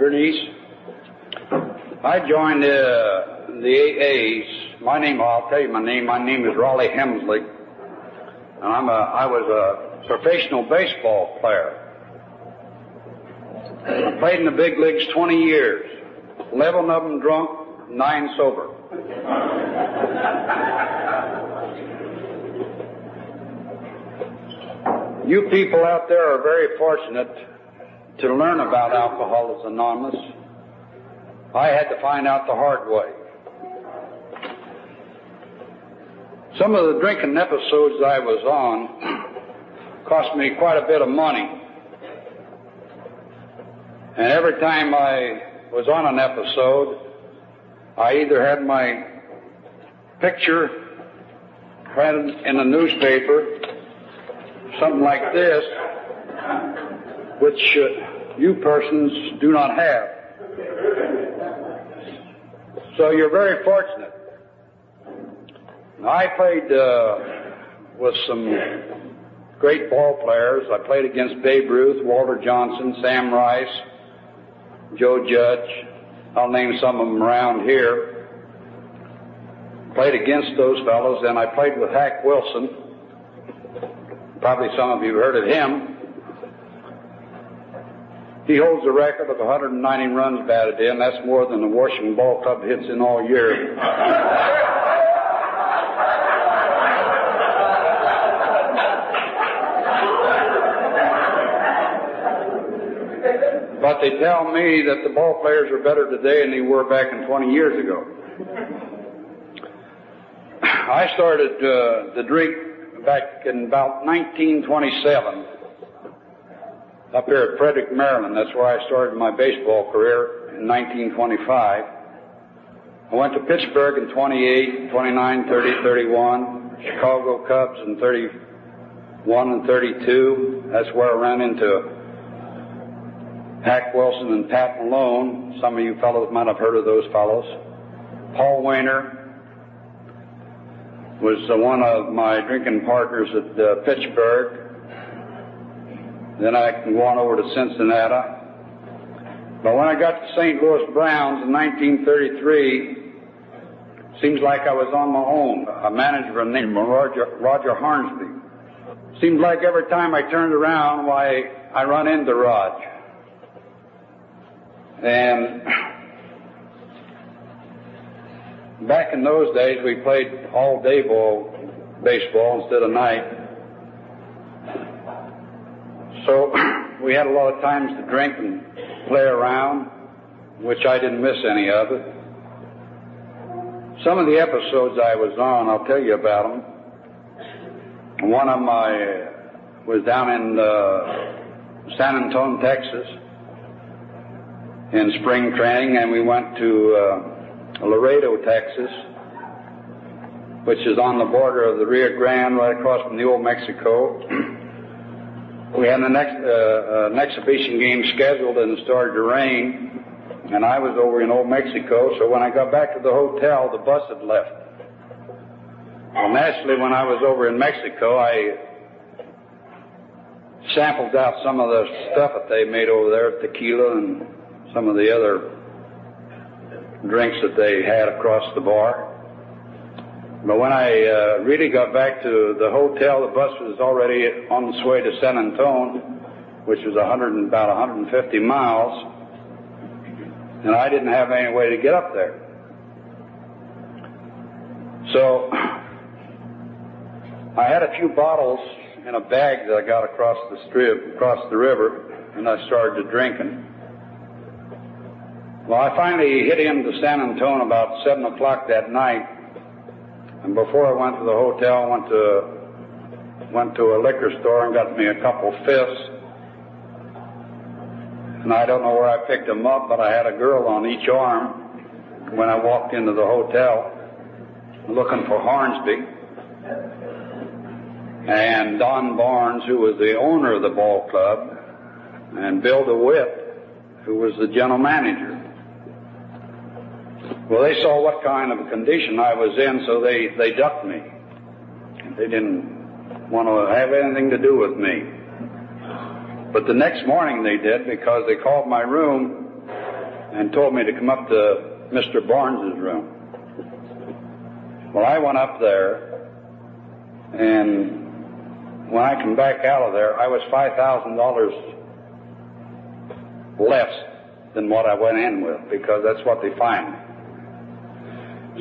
Bernice. I joined uh, the AAs. My name, I'll tell you my name. My name is Rollie Hemsley, and I'm a, I was a professional baseball player. I played in the big leagues 20 years. 11 of them drunk, nine sober. You people out there are very fortunate to learn about Alcoholics Anonymous. I had to find out the hard way. Some of the drinking episodes I was on cost me quite a bit of money. And every time I was on an episode, I either had my picture printed in a newspaper, something like this, which uh, you persons do not have. So you're very fortunate. I played uh, with some great ball players. I played against Babe Ruth, Walter Johnson, Sam Rice, Joe Judge. I'll name some of them around here. Played against those fellows, and I played with Hack Wilson. Probably some of you heard of him. He holds the record of 190 runs batted in. That's more than the Washington Ball Club hits in all year. But they tell me that the ball players are better today than they were back in 20 years ago. I started uh, drink back in about 1927 up here at Frederick, Maryland. That's where I started my baseball career in 1925. I went to Pittsburgh in 28, 29, 30, 31, Chicago Cubs in 31 and 32. That's where I ran into Hack Wilson and Pat Malone. Some of you fellows might have heard of those fellows. Paul Waner was one of my drinking partners at uh, Pittsburgh. Then I can go on over to Cincinnati. But when I got to St. Louis Browns in 1933, seems like I was on my own. A manager named Roger, Roger Hornsby. Seems like every time I turned around, why, I run into Rog. And back in those days, we played all day ball baseball instead of night. So we had a lot of times to drink and play around, which I didn't miss any of it. Some of the episodes I was on, I'll tell you about them. One of them I was down in uh, San Antonio, Texas, in spring training, and we went to uh, Laredo, Texas, which is on the border of the Rio Grande, right across from the old Mexico. we had ex- uh, an exhibition game scheduled, and it started to rain, and I was over in old Mexico. So when I got back to the hotel, the bus had left. Well, naturally, when I was over in Mexico, I sampled out some of the stuff that they made over there, tequila and some of the other drinks that they had across the bar. But when I uh, really got back to the hotel, the bus was already on its way to San Antonio, which was 100 and about 150 miles, and I didn't have any way to get up there. So I had a few bottles in a bag that I got across the strip, across the river, and I started drinking. Well, I finally hit into San Antonio about seven o'clock that night, and before I went to the hotel, I went to went to a liquor store and got me a couple fifths. And I don't know where I picked them up, but I had a girl on each arm when I walked into the hotel looking for Hornsby. And Don Barnes, who was the owner of the ball club, and Bill DeWitt, who was the general manager. Well, they saw what kind of a condition I was in, so they, they ducked me. They didn't want to have anything to do with me. But the next morning they did because they called my room and told me to come up to Mr. Barnes's room. Well, I went up there, and when I come back out of there, I was five thousand dollars less than what I went in with because that's what they find.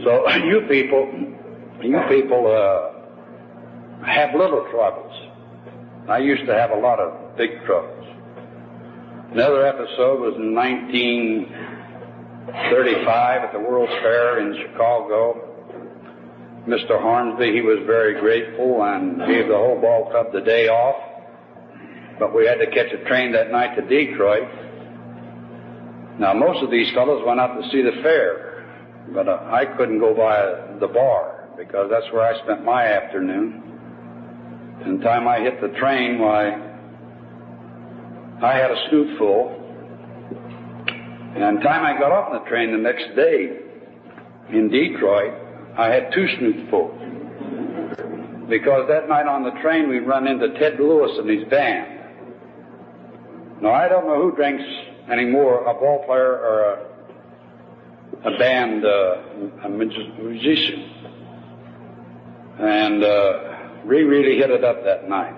So you people, you people uh, have little troubles. I used to have a lot of big troubles. Another episode was in 1935 at the World's Fair in Chicago. Mr. Hornsby, he was very grateful and gave the whole ball club the day off. But we had to catch a train that night to Detroit. Now, most of these fellows went out to see the fair, but uh, I couldn't go by the bar because that's where I spent my afternoon. And the time I hit the train, why, I had a snoot full. And the time I got off the train the next day in Detroit, I had two snoots full. Because that night on the train we run into Ted Lewis and his band. Now I don't know who drinks anymore, a ball player or a, a band, uh, a musician. And uh, we really hit it up that night.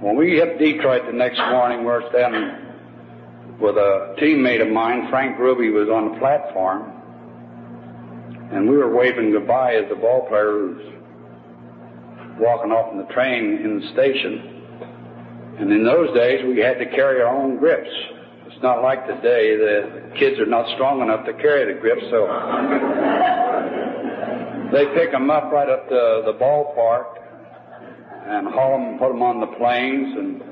When we hit Detroit the next morning, we're standing with a teammate of mine, Frank Ruby, was on the platform, and we were waving goodbye as the ball player was walking off in the train in the station. And in those days, we had to carry our own grips. It's not like today. The kids are not strong enough to carry the grips, so they pick them up right at the, the ballpark and haul them, put them on the planes, and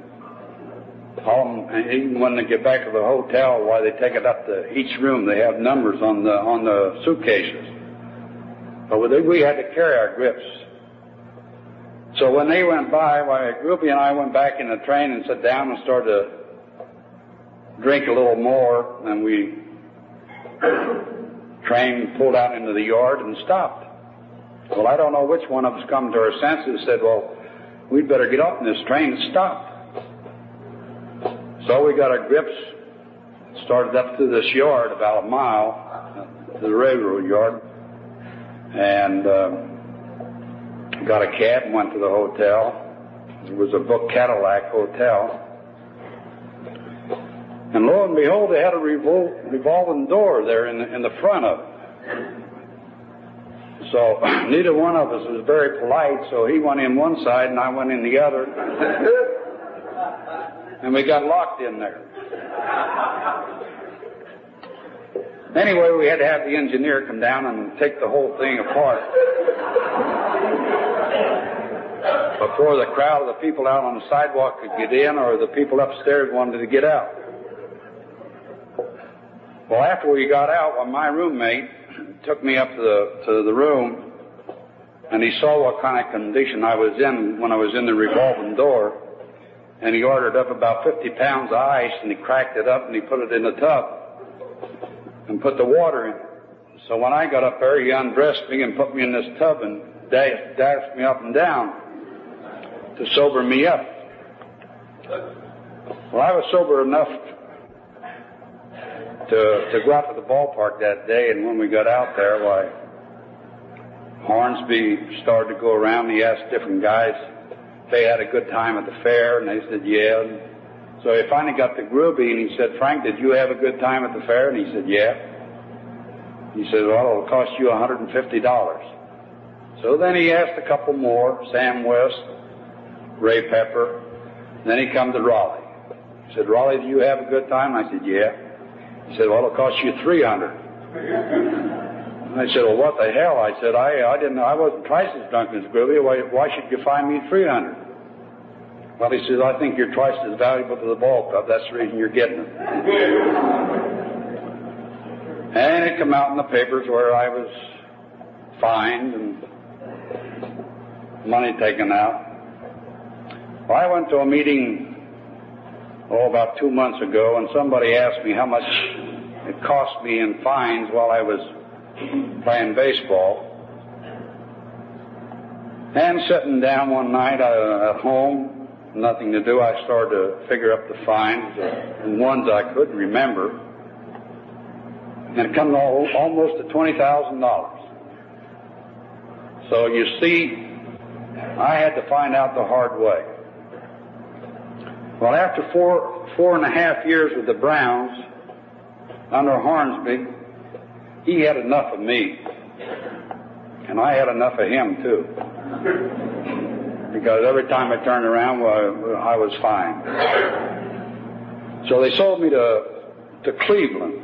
haul them. And even when they get back to the hotel, why they take it up to each room, they have numbers on the on the suitcases. But we we had to carry our grips. So when they went by, why Groupie and I went back in the train and sat down and started to drink a little more, and we train pulled out into the yard and stopped. Well, I don't know which one of us come to our senses and said, well, we'd better get off in this train and stop. So we got our grips, started up through this yard about a mile to the railroad yard, and uh, got a cab and went to the hotel. It was a book Cadillac hotel. And lo and behold, they had a revol- revolving door there in the, in the front of it. So neither one of us was very polite, so he went in one side and I went in the other. and we got locked in there. Anyway, we had to have the engineer come down and take the whole thing apart. Before the crowd of the people out on the sidewalk could get in or the people upstairs wanted to get out. Well, after we got out, well, my roommate took me up to the to the room, and he saw what kind of condition I was in when I was in the revolving door, and he ordered up about 50 pounds of ice, and he cracked it up and he put it in the tub, and put the water in. So when I got up there, he undressed me and put me in this tub and dashed me up and down to sober me up. Well, I was sober enough to, go out to the ballpark that day, and when we got out there, why, Hornsby started to go around. He asked different guys if they had a good time at the fair, and they said, yeah. So he finally got to Groovy, and he said, Frank, did you have a good time at the fair? And he said, yeah. He said, well, it'll cost you $150. So then he asked a couple more, Sam West, Ray Pepper. Then he come to Rollie. He said, Rollie, do you have a good time? I said, yeah. He said, well, it'll cost you 300. And I said, well, what the hell? I said, I, I didn't I wasn't twice as drunk as Groovy. Why, why should you find me 300? Well, he says, I think you're twice as valuable to the ball club. That's the reason you're getting it. and it come out in the papers where I was fined and money taken out. Well, I went to a meeting oh, about two months ago, and somebody asked me how much it cost me in fines while I was playing baseball. And sitting down one night uh, at home, nothing to do, I started to figure up the fines, uh, and ones I couldn't remember. And it come al- almost to twenty thousand dollars. So you see, I had to find out the hard way. Well, after four four and a half years with the Browns under Hornsby, he had enough of me, and I had enough of him too. Because every time I turned around, well, I was fine. So they sold me to to Cleveland,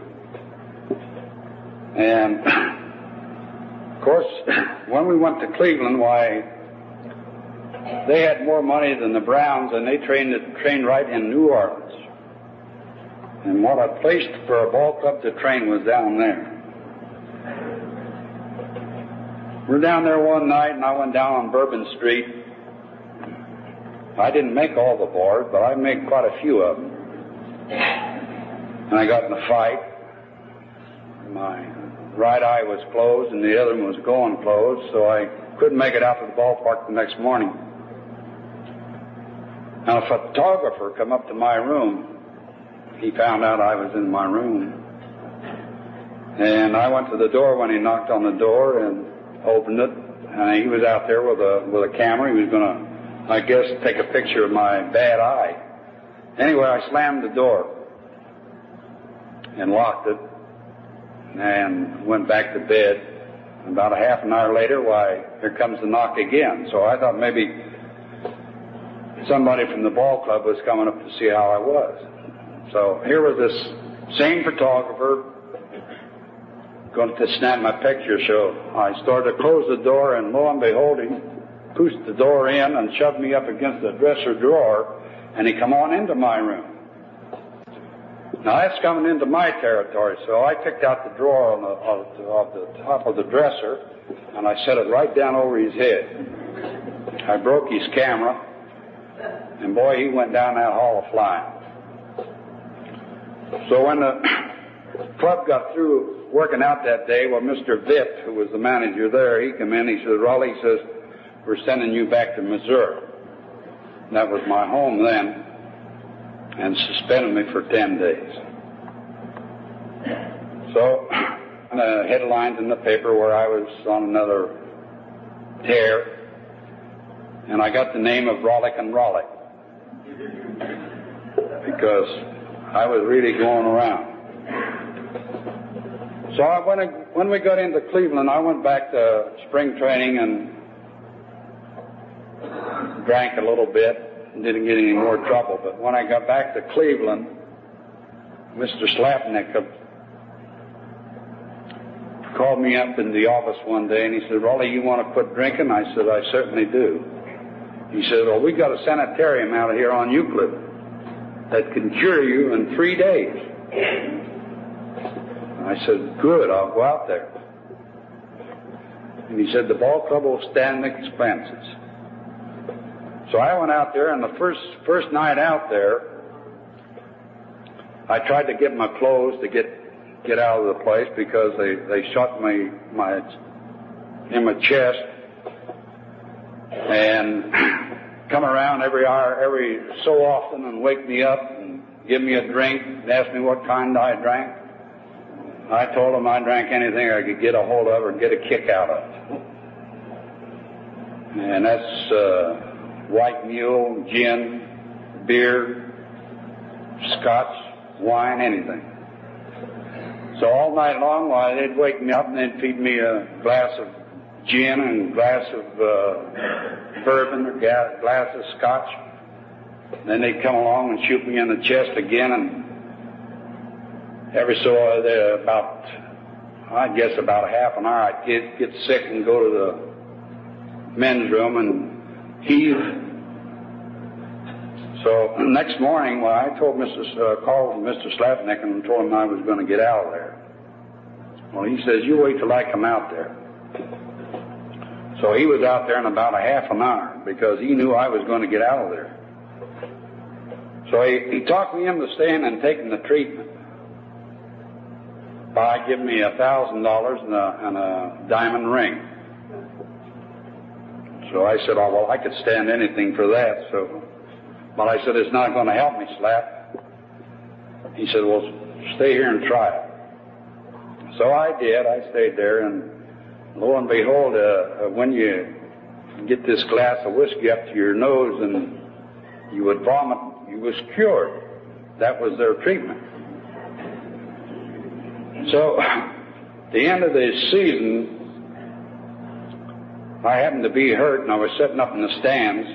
and of course, when we went to Cleveland, why they had more money than the Browns, and they trained trained right in New Orleans. And what a place for a ball club to train was down there. We're down there one night, and I went down on Bourbon Street. I didn't make all the boards, but I made quite a few of them. And I got in a fight. My right eye was closed, and the other one was going closed, so I couldn't make it out to the ballpark the next morning. Now, a photographer come up to my room. He found out I was in my room. And I went to the door when he knocked on the door and opened it. And he was out there with a with a camera. He was going to, I guess, take a picture of my bad eye. Anyway, I slammed the door and locked it and went back to bed. About a half an hour later, why, here comes the knock again. So I thought maybe somebody from the ball club was coming up to see how I was. So here was this same photographer going to snap my picture. So I started to close the door, and lo and behold, he pushed the door in and shoved me up against the dresser drawer, and he come on into my room. Now that's coming into my territory, so I picked out the drawer on the, of, the, the top of the dresser, and I set it right down over his head. I broke his camera, and boy, he went down that hall of flying. So when the club got through working out that day, well, Mr. Vitt, who was the manager there, he came in. He said, "Rollie," he says, "We're sending you back to Missouri." That was my home then, and suspended me for ten days. So the headlines in the paper where I was on another tear, and I got the name of Rollick and Rollick because I was really going around. So I, when, when we got into Cleveland, I went back to spring training and drank a little bit. And didn't get any more trouble. But when I got back to Cleveland, Mr. Slapnick called me up in the office one day and he said, Rollie, you want to quit drinking? I said, I certainly do. He said, Well, we got a sanitarium out here on Euclid that can cure you in three days. I said, Good, I'll go out there. And he said, The ball club will stand the expenses. So I went out there, and the first first night out there, I tried to get my clothes to get get out of the place because they they shot me my in my chest and come around every hour, every so often, and wake me up and give me a drink and ask me what kind I drank. I told them I drank anything I could get a hold of or get a kick out of. And that's uh, white mule, gin, beer, scotch, wine, anything. So all night long, why, they'd wake me up and they'd feed me a glass of gin and glass of uh, bourbon or glass of scotch. Then they'd come along and shoot me in the chest again, and every so uh, about, I guess about a half an hour, I'd get get sick and go to the men's room and heave. So next morning, well, I told Mr. S- Uh, called Mr. Slapnick and told him I was going to get out of there. Well, he says, "You wait till I come out there." So he was out there in about a half an hour because he knew I was going to get out of there. So he, he talked me into staying and taking the treatment by giving me a thousand dollars and a diamond ring. So I said, "Oh well, I could stand anything for that." So, but I said, "It's not going to help me, Slap." He said, "Well, stay here and try it." So I did. I stayed there, and lo and behold, uh, when you get this glass of whiskey up to your nose and you would vomit, you was cured. That was their treatment. So, the end of the season, I happened to be hurt, and I was sitting up in the stands.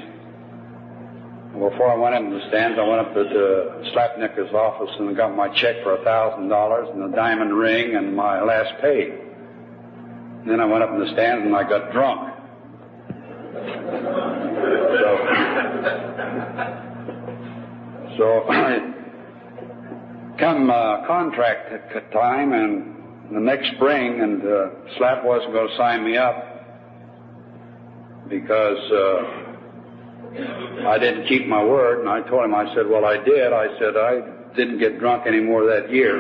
Before I went into the stands, I went up to the Slapnicka's office and got my check for a thousand dollars and a diamond ring and my last pay. Then I went up in the stands and I got drunk. So, so come uh, contract at time and the next spring, and uh, Slap wasn't going to sign me up because uh, I didn't keep my word. And I told him, I said, well, I did. I said I didn't get drunk anymore that year,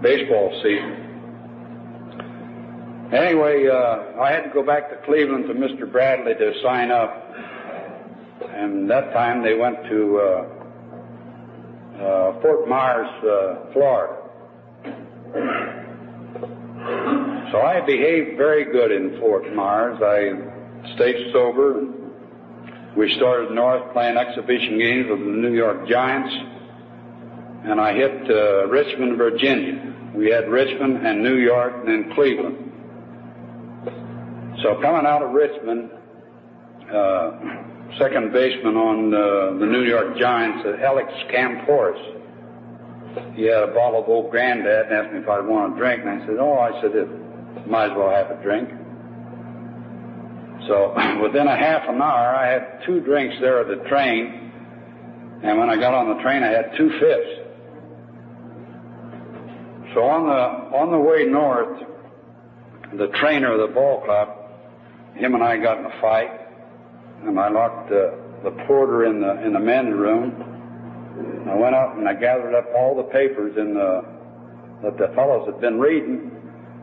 baseball season. Anyway, uh, I had to go back to Cleveland to Mr. Bradley to sign up. And that time they went to uh, uh, Fort Myers, uh, Florida. So I behaved very good in Fort Myers. I stayed sober. We started north playing exhibition games with the New York Giants, and I hit uh, Richmond, Virginia. We had Richmond and New York and then Cleveland. So coming out of Richmond, uh, second baseman on uh, the New York Giants, uh, Alex Kampouris, he had a bottle of old granddad and asked me if I'd want a drink, and I said, oh, I said, might as well have a drink. So within a half an hour, I had two drinks there at the train, and when I got on the train, I had two fifths. So on the on the way north, the trainer of the ball club, him and I got in a fight, and I locked the, the porter in the in the men's room. I went out and I gathered up all the papers in the that the fellows had been reading,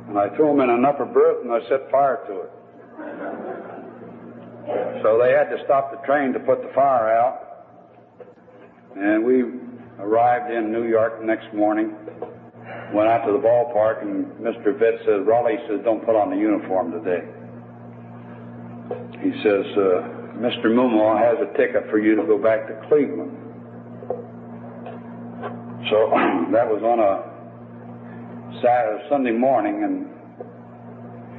and I threw them in an upper berth and I set fire to it. So they had to stop the train to put the fire out. And we arrived in New York the next morning, went out to the ballpark, and Mr. Vitt says, Rollie says, don't put on the uniform today. He says, uh, Mr. Mumaw has a ticket for you to go back to Cleveland. So that was on a Saturday, Sunday morning, and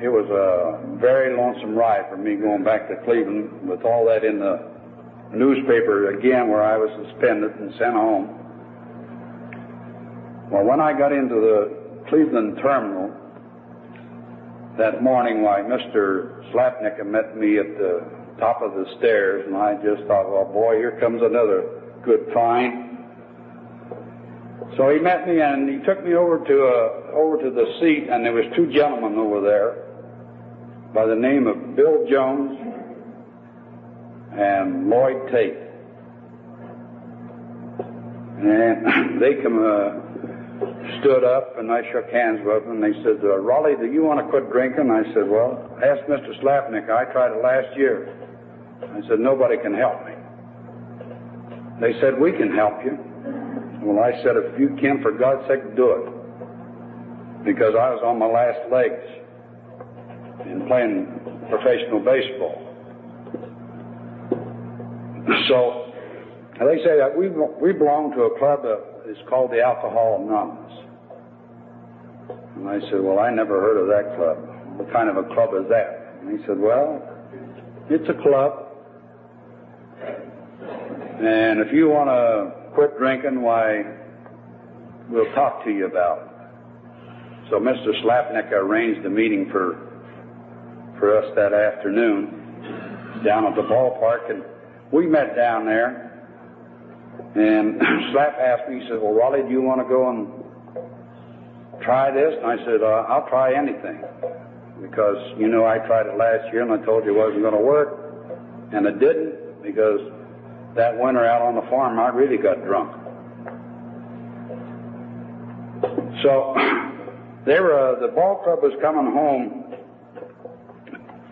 it was a very lonesome ride for me going back to Cleveland with all that in the newspaper again where I was suspended and sent home. Well, when I got into the Cleveland terminal that morning, why, Mr. Slapnick met me at the top of the stairs, and I just thought, well, boy, here comes another good find. So he met me and he took me over to uh, over to the seat, and there was two gentlemen over there by the name of Bill Jones and Lloyd Tate. And they come, uh, stood up and I shook hands with them and they said, uh, Rollie, do you want to quit drinking? I said, well, ask Mr. Slapnick. I tried it last year. I said, nobody can help me. They said, we can help you. Well, I said, if you can, for God's sake, do it. Because I was on my last legs in playing professional baseball. So they say that we we belong to a club is called the Alcohol Anonymous. And I said, well, I never heard of that club. What kind of a club is that? And he said, well, it's a club. And if you want to quit drinking, why, we'll talk to you about it. So Mr. Slapnick arranged a meeting for for us that afternoon down at the ballpark, and we met down there. And Slap asked me, he said, Well, Rollie, do you want to go and try this? And I said, uh, I'll try anything. Because, you know, I tried it last year and I told you it wasn't going to work. And it didn't because that winter out on the farm, I really got drunk. So, they were, uh, the ball club was coming home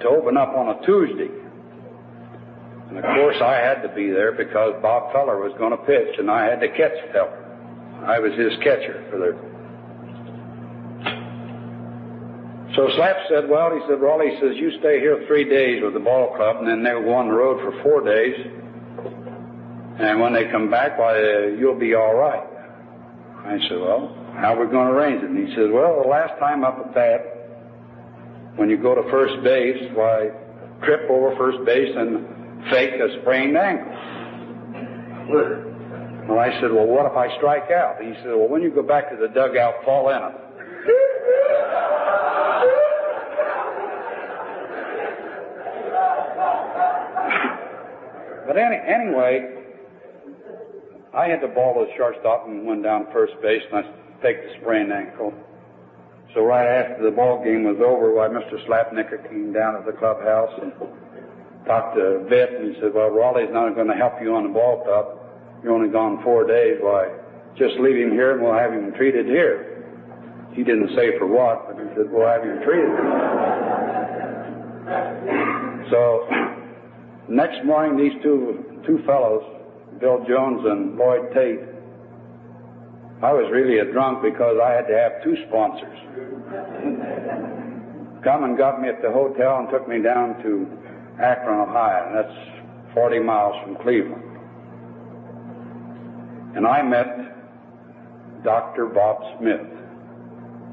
to open up on a Tuesday. And of course, I had to be there because Bob Feller was going to pitch, and I had to catch Feller. I was his catcher for the. So Slap said, well, he said, Rollie says, you stay here three days with the ball club, and then they'll go on the road for four days. And when they come back, why, you'll be all right. I said, well, how are we going to arrange it? And he said, well, the last time up at that, when you go to first base, why, trip over first base and fake a sprained ankle. Well, I said, well, what if I strike out? He said, well, when you go back to the dugout, fall in it. but any, anyway, I had the ball to shortstop and went down first base, and I faked the sprained ankle. So right after the ball game was over, why Mr. Slapnicka came down to the clubhouse and talked to Vitt, and he said, "Well, Rollie's not going to help you on the ball club. You're only gone four days. Why, just leave him here, and we'll have him treated here." He didn't say for what, but he said, "We'll have him treated." so next morning, these two two fellows, Bill Jones and Lloyd Tate, I was really a drunk because I had to have two sponsors. Come and got me at the hotel and took me down to Akron, Ohio. And that's 40 miles from Cleveland. And I met Dr. Bob Smith,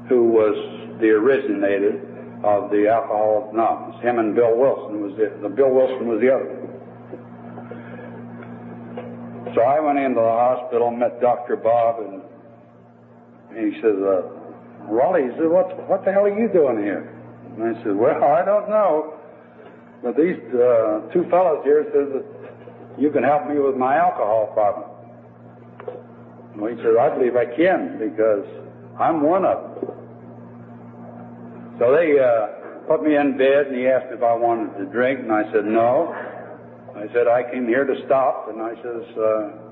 who was the originator of the Alcohol Anonymous. Him and Bill Wilson was the, the Bill Wilson was the other. So I went into the hospital, met Dr. Bob, and he says, uh, Rollie, he said, what, what the hell are you doing here? And I said, well, I don't know. But these uh, two fellows here says that you can help me with my alcohol problem. Well, he said, I believe I can because I'm one of them. So they uh, put me in bed and he asked if I wanted to drink and I said no. I said I came here to stop and I says, uh,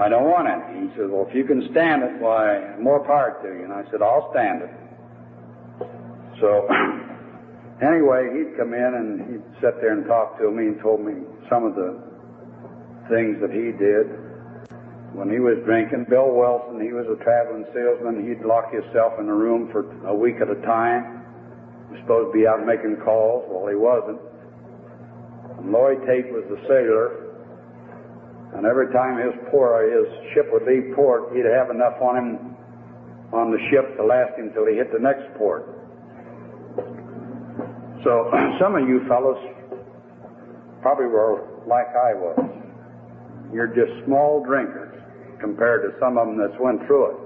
I don't want it. He said, Well, if you can stand it, why, more power to you. And I said, I'll stand it. So, anyway, he'd come in and he'd sit there and talk to me and told me some of the things that he did when he was drinking. Bill Wilson, he was a traveling salesman. He'd lock himself in a room for a week at a time. He was supposed to be out making calls. Well, he wasn't. And Lloyd Tate was the sailor and every time his port, his ship would leave port, he'd have enough on him on the ship to last him till he hit the next port. So some of you fellows probably were like I was. You're just small drinkers compared to some of them that's went through it.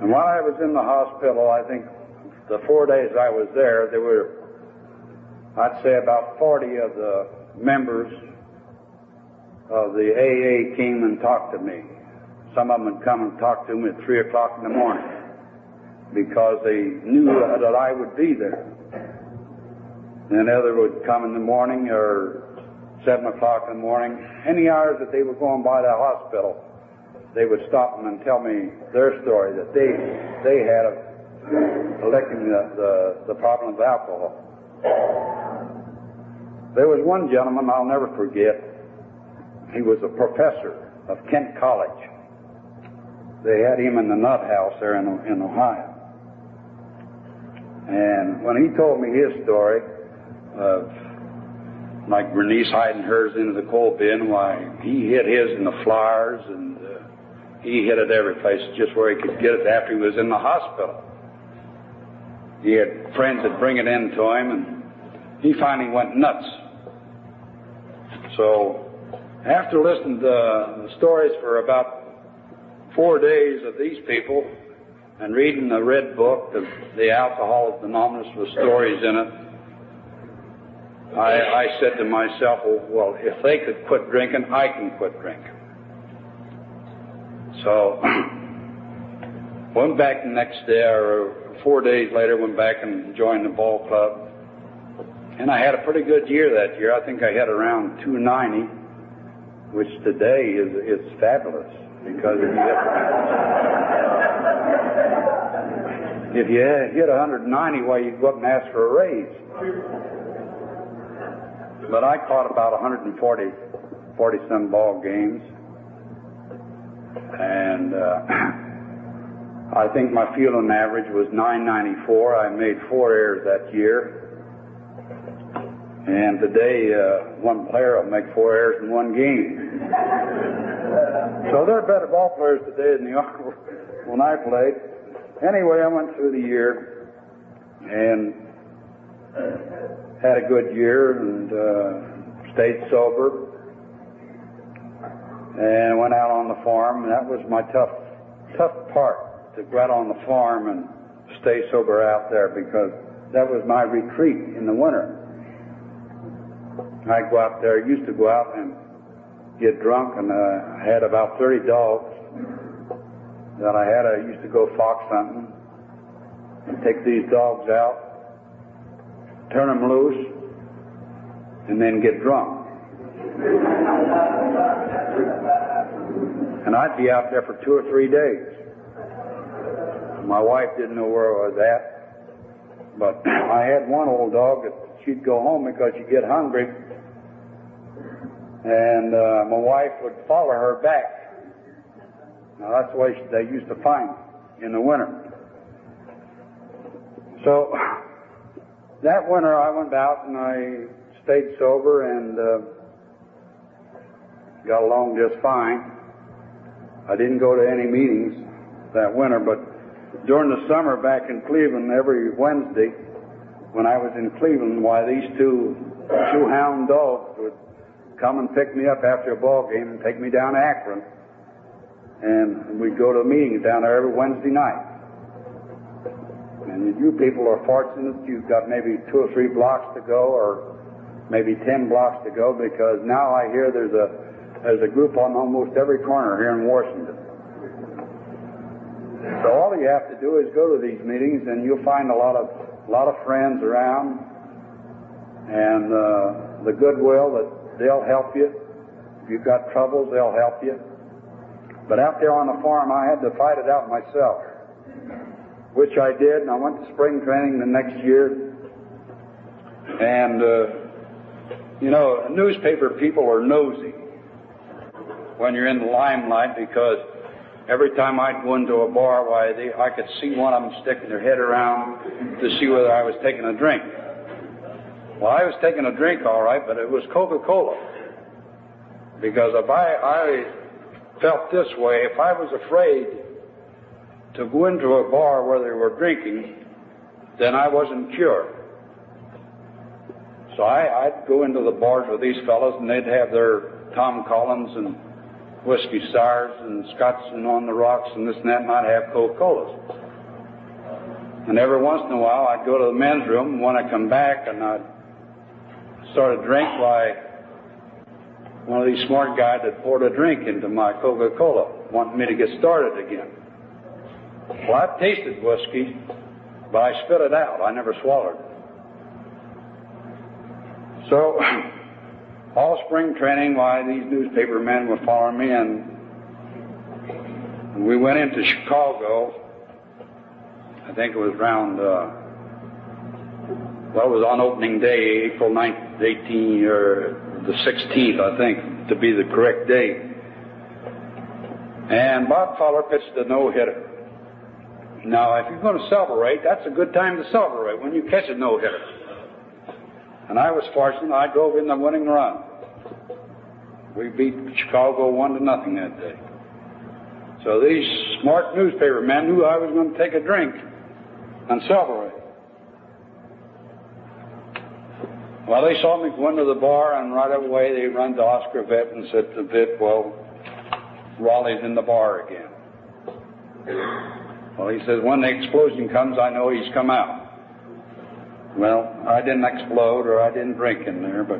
And while I was in the hospital, I think the four days I was there, there were, I'd say about 40 of the members of the AA came and talked to me. Some of them would come and talk to me at 3 o'clock in the morning because they knew that I would be there. And other would come in the morning or 7 o'clock in the morning. Any hours that they were going by the hospital, they would stop them and tell me their story that they, they had of electing the, the, the problem of alcohol. There was one gentleman I'll never forget. He was a professor of Kent College. They had him in the nut house there in, in Ohio. And when he told me his story of like Bernice hiding hers into the coal bin, why he hid his in the flowers and uh, he hid it every place just where he could get it after he was in the hospital. He had friends that bring it in to him and he finally went nuts. So after listening to the stories for about four days of these people and reading the red book, the, the Alcoholics Anonymous with stories in it, I, I said to myself, well, well, if they could quit drinking, I can quit drinking. So, went back the next day, or four days later, went back and joined the ball club. And I had a pretty good year that year. I think I had around 290 which today is it's fabulous because if you hit, if you hit 190, why you go up and ask for a raise. But I caught about 140, 40 some ball games, and uh, I think my fielding average was 994. I made four errors that year. And today, uh, one player will make four errors in one game. so they're better ball players today than they are when I played. Anyway, I went through the year and had a good year and uh, stayed sober and went out on the farm. And that was my tough, tough part to go out on the farm and stay sober out there because that was my retreat in the winter. I'd go out there, used to go out and get drunk, and uh, I had about 30 dogs that I had. I used to go fox hunting and take these dogs out, turn them loose, and then get drunk. And I'd be out there for two or three days. My wife didn't know where I was at, but I had one old dog that she'd go home because she'd get hungry, and uh, my wife would follow her back. Now that's the way they used to find in the winter. So that winter I went out and I stayed sober and uh, got along just fine. I didn't go to any meetings that winter, but during the summer back in Cleveland, every Wednesday, when I was in Cleveland, why these two two hound dogs would come and pick me up after a ball game and take me down to Akron, and we'd go to meetings down there every Wednesday night. And you people are fortunate; you've got maybe two or three blocks to go, or maybe ten blocks to go, because now I hear there's a there's a group on almost every corner here in Washington. So all you have to do is go to these meetings, and you'll find a lot of a lot of friends around, and uh, the goodwill that they'll help you. If you've got troubles, they'll help you. But out there on the farm, I had to fight it out myself, which I did. And I went to spring training the next year, and uh, you know, newspaper people are nosy when you're in the limelight because every time I'd go into a bar, why they, I could see one of them sticking their head around to see whether I was taking a drink. Well, I was taking a drink all right, but it was Coca-Cola. Because if I, I felt this way, if I was afraid to go into a bar where they were drinking, then I wasn't cured. So I, I'd go into the bars with these fellows, and they'd have their Tom Collins and whiskey sours and Scotch and on the rocks and this and that, and I'd have Coca-Colas. And every once in a while, I'd go to the men's room, and when I come back, and I'd start a drink, why, one of these smart guys that poured a drink into my Coca-Cola, wanting me to get started again. Well, I've tasted whiskey, but I spit it out. I never swallowed it. So, all spring training, why these newspaper men were following me, and we went into Chicago. I think it was around, uh, well, it was on opening day, April 9th, 18, or the 16th, I think, to be the correct date. And Bob Feller pitched a no hitter. Now, if you're going to celebrate, that's a good time to celebrate when you catch a no hitter. And I was fortunate; I drove in the winning run. We beat Chicago one to nothing that day. So these smart newspaper men knew I was going to take a drink and celebrate. Well, they saw me go into the bar, and right away they run to Oscar Vitt and said to Vitt, "Well, Rollie's in the bar again." Well, he says, when the explosion comes, I know he's come out. Well, I didn't explode or I didn't drink in there, but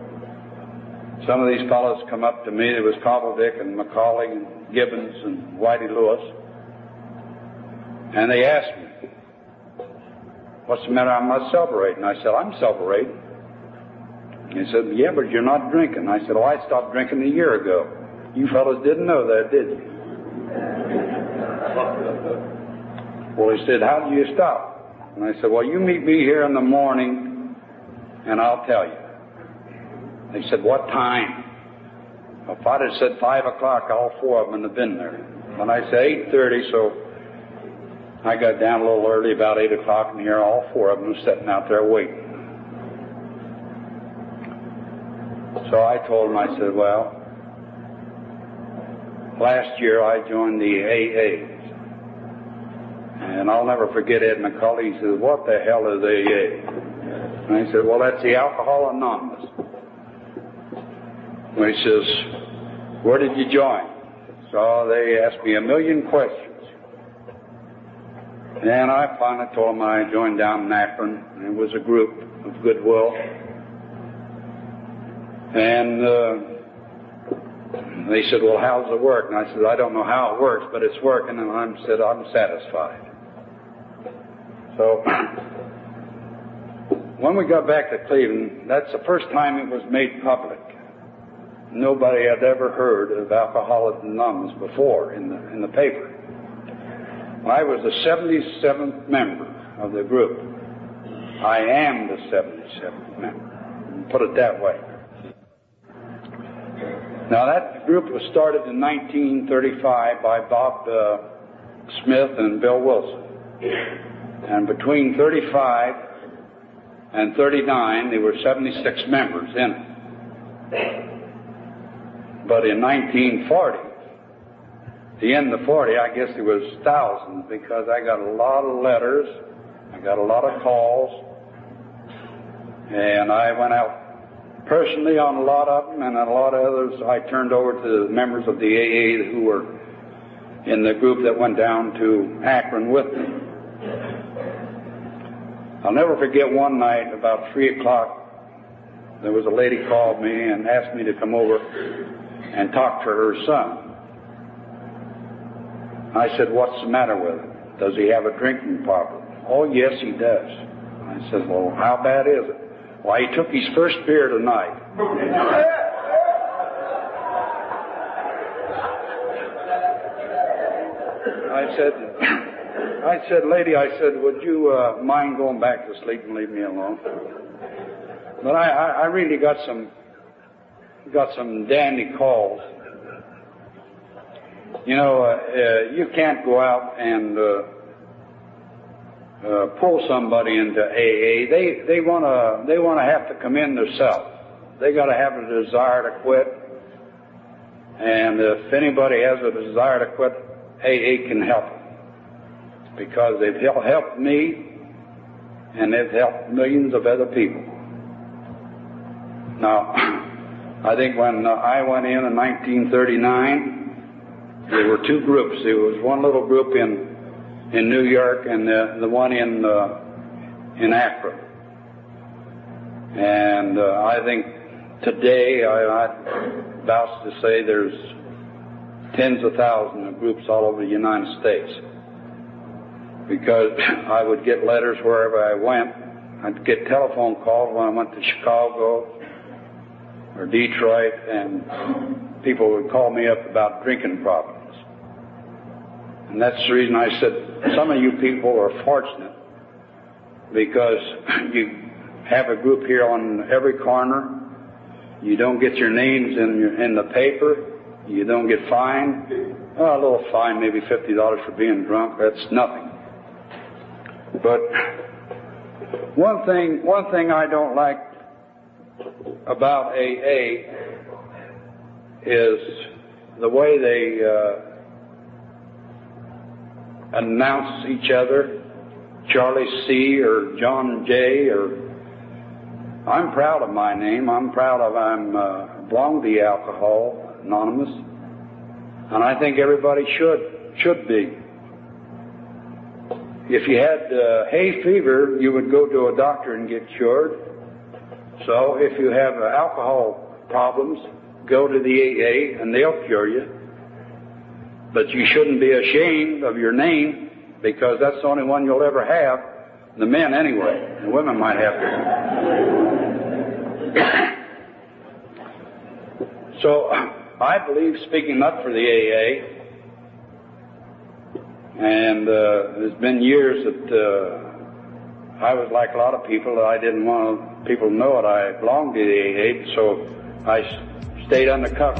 some of these fellows come up to me. There was Cobbledick and McAuley and Gibbons and Whitey Lewis. And they asked me, what's the matter? I'm not celebrating. I said, I'm celebrating. He said, yeah, but you're not drinking. I said, oh, I stopped drinking a year ago. You fellows didn't know that, did you? Well, he said, how do you stop? And I said, well, you meet me here in the morning and I'll tell you. They said, what time? If I'd have said 5 o'clock, all four of them have been there. When I said 8.30, so I got down a little early, about 8 o'clock, and here all four of them sitting out there waiting. So I told him, I said, well, last year I joined the AAs. And I'll never forget Ed McAuley. He said, what the hell is AA? And I said, well, that's the Alcohol Anonymous. And he says, where did you join? So they asked me a million questions. And I finally told them I joined down in Akron. It was a group of goodwill. And uh, they said, well, how's it work? And I said, I don't know how it works, but it's working. And I said, I'm satisfied. So when we got back to Cleveland, that's the first time it was made public. Nobody had ever heard of Alcoholics Anonymous before in the, in the paper. I was the 77th member of the group. I am the 77th member. Put it that way. Now that group was started in 1935 by Bob uh, Smith and Bill Wilson. And between 35 and 39, there were 76 members in it. But in 1940, the end of 40, I guess there was thousands because I got a lot of letters, I got a lot of calls, and I went out personally on a lot of them, and a lot of others I turned over to the members of the AA who were in the group that went down to Akron with me. I'll never forget one night about three o'clock. There was a lady called me and asked me to come over and talk to her son. I said, What's the matter with him? Does he have a drinking problem? Oh, yes, he does. I said, Well, how bad is it? Why, he took his first beer tonight. I said, I said, lady, I said, would you uh, mind going back to sleep and leave me alone? But I, I, I really got some, got some dandy calls you know, uh, uh, you can't go out and uh, uh, pull somebody into AA. They they want to they want to have to come in themselves. They got to have a desire to quit. And if anybody has a desire to quit, AA can help because they've helped me and they've helped millions of other people. Now, I think when uh, I went in in 1939 there were two groups. There was one little group in in New York and the the one in uh, in Akron. And uh, I think today I, I vouch to say there's tens of thousands of groups all over the United States. Because I would get letters wherever I went. I'd get telephone calls when I went to Chicago or Detroit, and people would call me up about drinking problems. And that's the reason I said some of you people are fortunate because you have a group here on every corner. You don't get your names in, your, in the paper. You don't get fined. A little fine, maybe fifty dollars for being drunk. That's nothing. But one thing, one thing I don't like about AA is the way they uh, announce each other, Charlie C. or John J. or I'm proud of my name. I'm proud of I'm uh, belong the Alcohol Anonymous, and I think everybody should should be. If you had uh, hay fever, you would go to a doctor and get cured. So if you have uh, alcohol problems, go to the AA and they'll cure you. But you shouldn't be ashamed of your name because that's the only one you'll ever have. The men, anyway. The women might have to. so, I believe, speaking up for the AA, there's been years that uh, I was like a lot of people that I didn't want people to know it. I belonged to the AA, so I stayed undercover.